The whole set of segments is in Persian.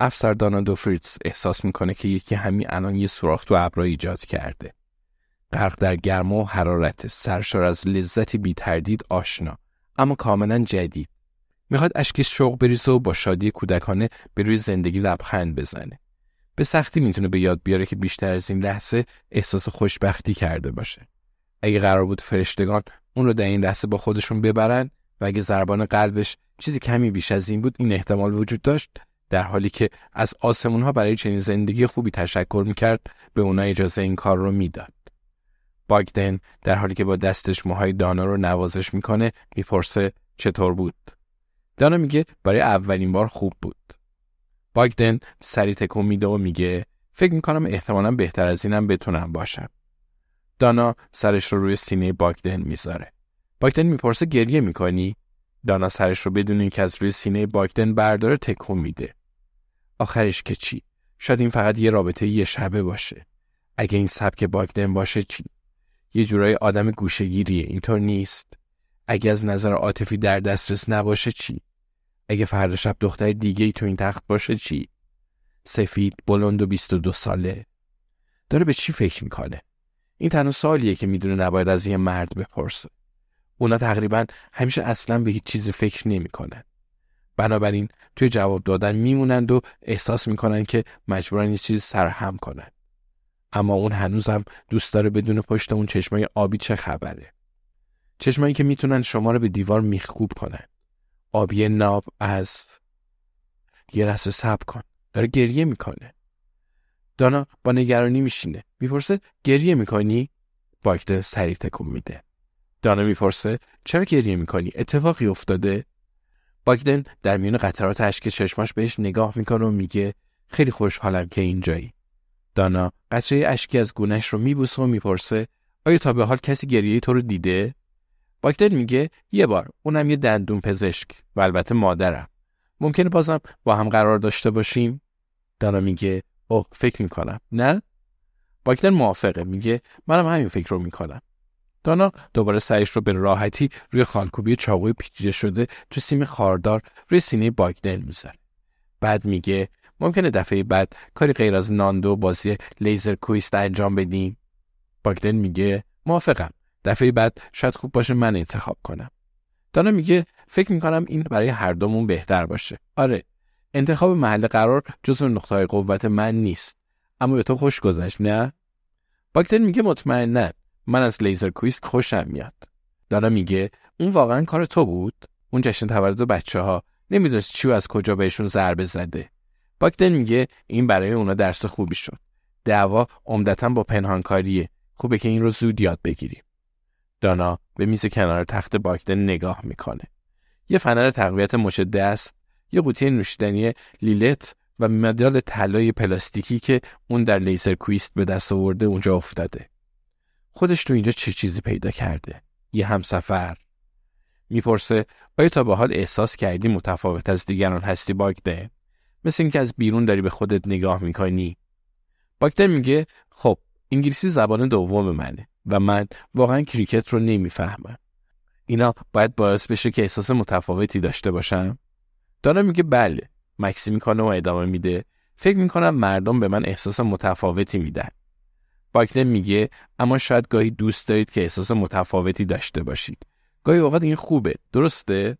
افسر دانا دوفریتز احساس می‌کنه که یکی همین الان یه سوراخ تو ابرا ایجاد کرده. غرق در گرما و حرارت سرشار از لذتی بی تردید آشنا اما کاملا جدید. می‌خواد اشکش شوق بریزه و با شادی کودکانه به روی زندگی لبخند بزنه. به سختی می‌تونه به یاد بیاره که بیشتر از این لحظه احساس خوشبختی کرده باشه. اگه قرار بود فرشتگان اون رو در این لحظه با خودشون ببرن و اگه ضربان قلبش چیزی کمی بیش از این بود این احتمال وجود داشت در حالی که از آسمون ها برای چنین زندگی خوبی تشکر می‌کرد به اونا اجازه این کار رو می‌داد. باگدن در حالی که با دستش موهای دانا رو نوازش می‌کنه می‌پرسه چطور بود؟ دانا میگه برای اولین بار خوب بود. باگدن سری تکون میده و میگه فکر می‌کنم احتمالا بهتر از اینم بتونم باشم. دانا سرش رو روی سینه باگدن می‌ذاره. باگدن می‌پرسه گریه می‌کنی؟ دانا سرش رو بدون اینکه از روی سینه باگدن برداره تکون میده. آخرش که چی؟ شاید این فقط یه رابطه یه شبه باشه. اگه این سبک باگدن باشه چی؟ یه جورای آدم گوشگیریه اینطور نیست. اگه از نظر عاطفی در دسترس نباشه چی؟ اگه فردا شب دختر دیگه ای تو این تخت باشه چی؟ سفید، بلند و 22 ساله. داره به چی فکر می‌کنه؟ این تنها سوالیه که می‌دونه نباید از یه مرد بپرسه. اونا تقریبا همیشه اصلا به هیچ چیزی فکر نمی‌کنن. بنابراین توی جواب دادن میمونند و احساس می‌کنن که مجبورن یه چیز سرهم کنن. اما اون هنوزم دوست داره بدون پشت اون چشمای آبی چه خبره. چشمایی که می‌تونن شما رو به دیوار میخکوب کنن. آبی ناب از یه لحظه سب کن. داره گریه می‌کنه. دانا با نگرانی میشینه. می‌پرسه گریه می‌کنی؟ باگدن سریع تکون میده. دانا می‌پرسه چرا گریه می‌کنی؟ اتفاقی افتاده؟ باگدن در میون قطرات اشک چشماش بهش نگاه می‌کنه و میگه خیلی خوشحالم که اینجایی. دانا قطره اشکی از گونش رو میبوسه و می‌پرسه آیا تا به حال کسی گریه تو رو دیده؟ باگدن میگه یه بار اونم یه دندون پزشک و البته مادرم. ممکنه بازم با هم قرار داشته باشیم؟ دانا میگه اوه فکر می‌کنم نه؟ باگدن موافقه میگه منم همین فکر رو می‌کنم. دانا دوباره سرش رو به راحتی روی خالکوبی چاقوی پیچیده شده تو سیم خاردار روی سینه باگدن می‌ذاره. بعد میگه ممکنه دفعه بعد کاری غیر از ناندو بازی لیزر کویست انجام بدیم؟ باگدن میگه موافقم. دفعه بعد شاید خوب باشه من انتخاب کنم. دانا میگه فکر می‌کنم این برای هر دومون بهتر باشه. آره انتخاب محل قرار جزو نقطه قوت من نیست. اما به تو خوش گذشت نه؟ باگدن میگه مطمئنا من از لیزر کویست خوشم میاد. دانا میگه اون واقعا کار تو بود؟ اون جشن تولد بچه ها نمی‌دونست چی از کجا بهشون ضربه زده. باگدن میگه این برای اونا درس خوبی شد. دعوا عمدتا با پنهانکاریه. خوبه که این رو زود یاد بگیریم. دانا به میز کنار تخت باگدن نگاه می‌کنه. یه فنر تقویت مش دست، یه قوطی نوشیدنی لیلت و مدال طلای پلاستیکی که اون در لیزر کویست به دست آورده اونجا افتاده. خودش تو اینجا چه چیزی پیدا کرده؟ یه همسفر؟ می‌پرسه آیا تا به حال احساس کردی متفاوت از دیگران هستی باگدن؟ مثل اینکه از بیرون داری به خودت نگاه می‌کنی. باگدن میگه خب انگلیسی زبان دوم منه و من واقعا کریکت رو نمی‌فهمم. اینا باید باعث بشه که احساس متفاوتی داشته باشم. دانا میگه بله مکسی می‌کنه و ادامه میده فکر می‌کنم مردم به من احساس متفاوتی میدن باکدن میگه اما شاید گاهی دوست دارید که احساس متفاوتی داشته باشید. گاهی اوقات این خوبه درسته؟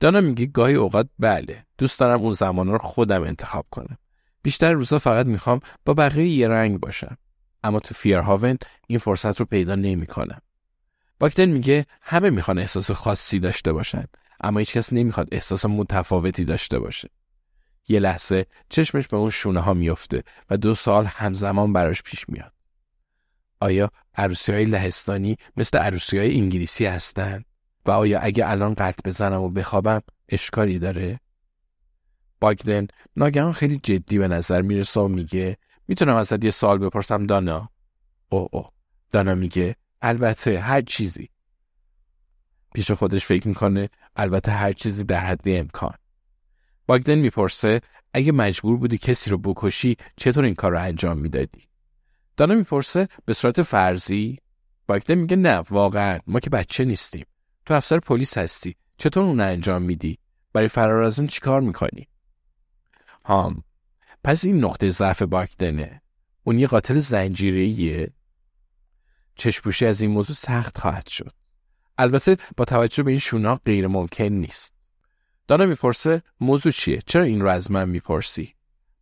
دانا میگه گاهی اوقات بله دوست دارم اون زمان رو خودم انتخاب کنم. بیشتر روزا فقط می‌خوام با بقیه یه رنگ باشم. اما تو فیرهاون این فرصت رو پیدا نمی‌کنم. باکدن میگه همه می‌خوان احساس خاصی داشته باشن اما هیچ کس نمی‌خواد احساس متفاوتی داشته باشه. یه لحظه چشمش به اون شونه ها میفته و دو سال همزمان براش پیش میاد آیا عروسی های لهستانی مثل عروسی های انگلیسی هستن؟ و آیا اگه الان قطع بزنم و بخوابم اشکالی داره؟ باگدن ناگهان خیلی جدی به نظر می‌رسه و میگه می‌تونم ازت یه سوال بپرسم دانا؟ او او دانا میگه البته هر چیزی پیش خودش فکر می‌کنه البته هر چیزی در حد امکان باگدن می‌پرسه اگه مجبور بودی کسی رو بکشی چطور این کار رو انجام می‌دادی؟ دانا می‌پرسه به صورت فرضی؟ باگدن میگه نه واقعا ما که بچه نیستیم. تو افسر پلیس هستی. چطور اون انجام میدی؟ برای فرار از اون چیکار می‌کنی؟ هام. پس این نقطه ضعف باگدنه. اون یه قاتل زنجیره‌ایه چشپوشی از این موضوع سخت خواهد شد. البته با توجه به این شونا غیر ممکن نیست. دانا می‌پرسه موضوع چیه؟ چرا این رو از من می‌پرسی؟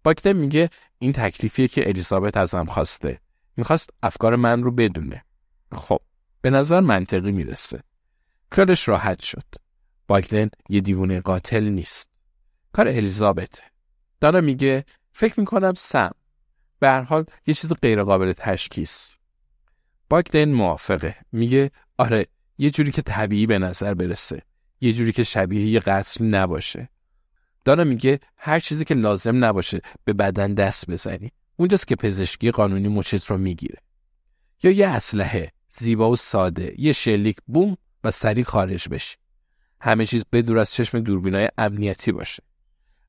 باگدن میگه این تکلیفیه که الیزابت ازم خواسته. می‌خواست افکار من رو بدونه. خب به نظر منطقی می‌رسه. کارش راحت شد. باگدن یه دیوونه قاتل نیست. کار الیزابته. دانا میگه فکر می‌کنم سم. به هر حال یه چیز غیر قابل تشخیص. باگدن موافقه. میگه آره یه جوری که طبیعی به نظر برسه. یه جوری که شبیه یه قتل نباشه. دانا میگه هر چیزی که لازم نباشه به بدن دست بزنی. اونجاست که پزشکی قانونی مچت رو می‌گیره. یا یه اسلحه زیبا و ساده یه شلیک بوم و سریع خارج بشی. همه چیز بدور از چشم دوربینای امنیتی باشه.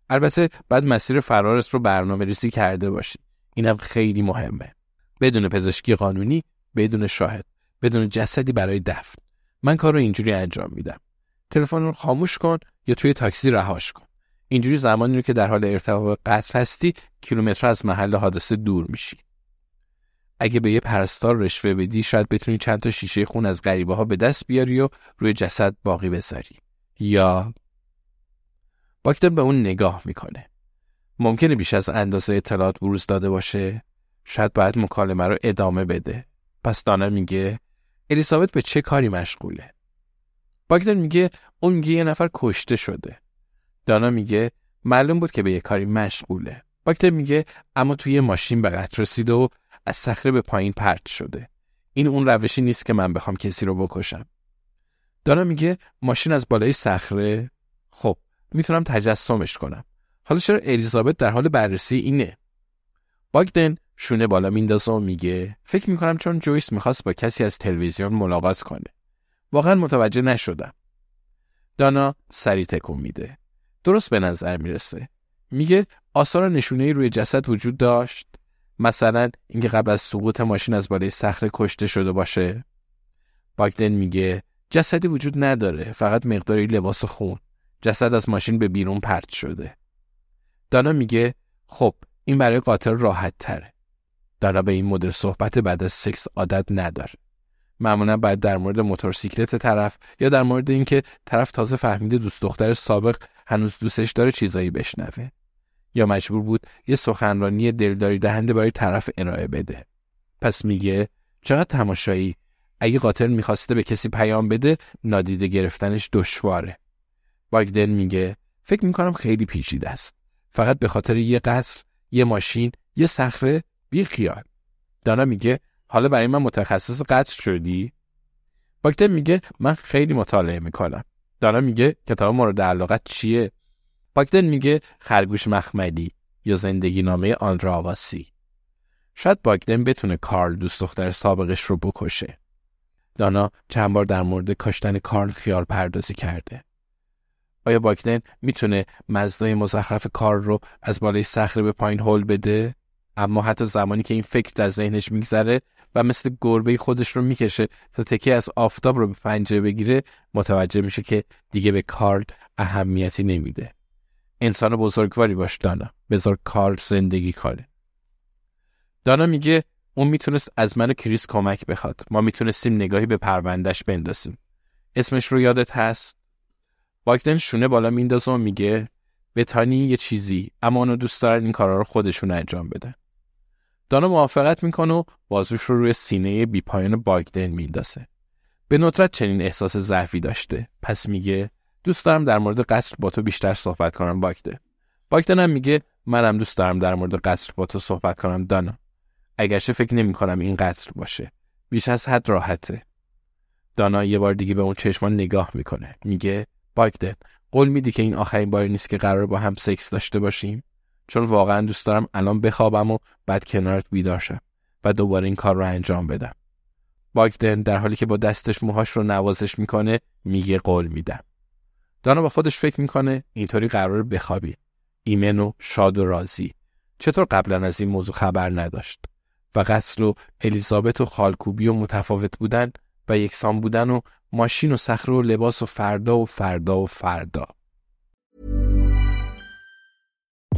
البته بعد مسیر فرارت رو برنامه ریزی کرده باشی. اینم خیلی مهمه. بدون پزشکی قانونی بدون شاهد بدون جسدی برای دفن. من کار رو اینجوری انجام میدم. تلفن رو خاموش کن یا توی تاکسی رهاش کن. اینجوری زمانی رو که در حال ارتکاب قتل هستی کیلومتر از محل حادثه دور میشی. اگه به یه پرستار رشوه بدی شاید بتونی چند تا شیشه خون از غریبه ها به دست بیاری و روی جسد باقی بذاری. یا باکتن به اون نگاه می‌کنه. ممکنه بیش از اندازه اطلاعات بروز داده باشه. شاید باید مکالمه رو ادامه بده. پس دانا میگه الیزابت به چه کاری مشغوله؟ باگدن میگه اون میگه یه نفر کشته شده. دانا میگه معلوم بود که به یه کاری مشغوله. باگدن میگه اما توی ماشین به قطر رسیده و از صخره به پایین پرت شده. این اون روشی نیست که من بخوام کسی رو بکشم. دانا میگه ماشین از بالای صخره. خب می‌تونم تجسمش کنم. حالا چرا الیزابت در حال بررسی اینه؟ باگدن شونه بالا میندازه و میگه فکر می‌کنم چون جویس می‌خواست با کسی از تلویزیون ملاقات کنه. واقعا متوجه نشدم. دانا سری تکون میده. درست به نظر می‌رسه. میگه آثار نشونه روی جسد وجود داشت. مثلا اینکه قبل از سقوط ماشین از بالای صخره کشته شده باشه. باگدن میگه جسدی وجود نداره فقط مقداری لباس خون. جسد از ماشین به بیرون پرت شده. دانا میگه خب این برای قاتل راحت تره دانا به این مدل صحبت بعد از سکس عادت نداره. معمولا باید در مورد موتورسیکلت طرف یا در مورد اینکه طرف تازه فهمیده دوست دختر سابق هنوز دوستش داره چیزایی بشنوه. یا مجبور بود یه سخنرانی دلداری دهنده برای طرف ارائه بده. پس میگه چقدر تماشایی. اگه قاتل می‌خواسته به کسی پیام بده نادیده گرفتنش دشواره. باگدن میگه فکر می‌کنم خیلی پیچیده است. فقط به خاطر یه قصر یه ماشین یه صخره بی خیال. دانا میگه حالا برای من متخصص قتل شدی باکتر میگه من خیلی مطالعه می‌کنم دانا میگه کتاب مورد علاقت چیه باکتر میگه خرگوش مخملی یا زندگی نامه آن راواسی شاید باگدن بتونه کارل دوست دختر سابقش رو بکشه. دانا چند بار در مورد کاشتن کارل خیال پردازی کرده. آیا باگدن می‌تونه مزدای مزخرف کارل رو از بالای صخره به پایین هول بده؟ اما حتی زمانی که این فکر در ذهنش میگذره و مثل گربه خودش رو می‌کشه تا تکه از آفتاب رو به پنجره بگیره متوجه میشه که دیگه به کارل اهمیتی نمیده. انسان بزرگواری باش دانا. بذار کار زندگی کنه. دانا میگه اون می‌تونست از من و کریس کمک بخواد. ما می‌تونستیم نگاهی به پروندهش بندازیم. اسمش رو یادت هست؟ باکدن شونه بالا میندازه و میگه به تانی یه چیزی اما اونو دوست دارن این کارا رو خودشون انجام بدن. دانا موافقت می‌کنه و بازوش رو روی سینه بی پایان باگدن میندازه. به ندرت چنین احساس ضعفی داشته. پس میگه دوست دارم در مورد قصر با تو بیشتر صحبت کنم باگده باگدن هم میگه منم دوست دارم در مورد قصر با تو صحبت کنم دانا. اگرچه فکر نمی کنم این قصر باشه. بیش از حد راحته. دانا یه بار دیگه به اون چشمان نگاه می‌کنه. میگه باگدن قول میدی که این آخرین باری نیست که قرار با هم سکس داشته باشیم؟ چون واقعا دوست دارم الان بخوابم و بعد کنارت بیدار شم و دوباره این کار رو انجام بدم. باگدن در حالی که با دستش موهاش رو نوازش می‌کنه میگه قول میدم. دانا با خودش فکر می‌کنه اینطوری قرار بخوابی. ایمن و شاد و راضی. چطور قبلا از این موضوع خبر نداشت؟ و قتل و الیزابت و خالکوبی و متفاوت بودن و یکسان بودن و ماشین و صخره و لباس و فردا و فردا و فردا.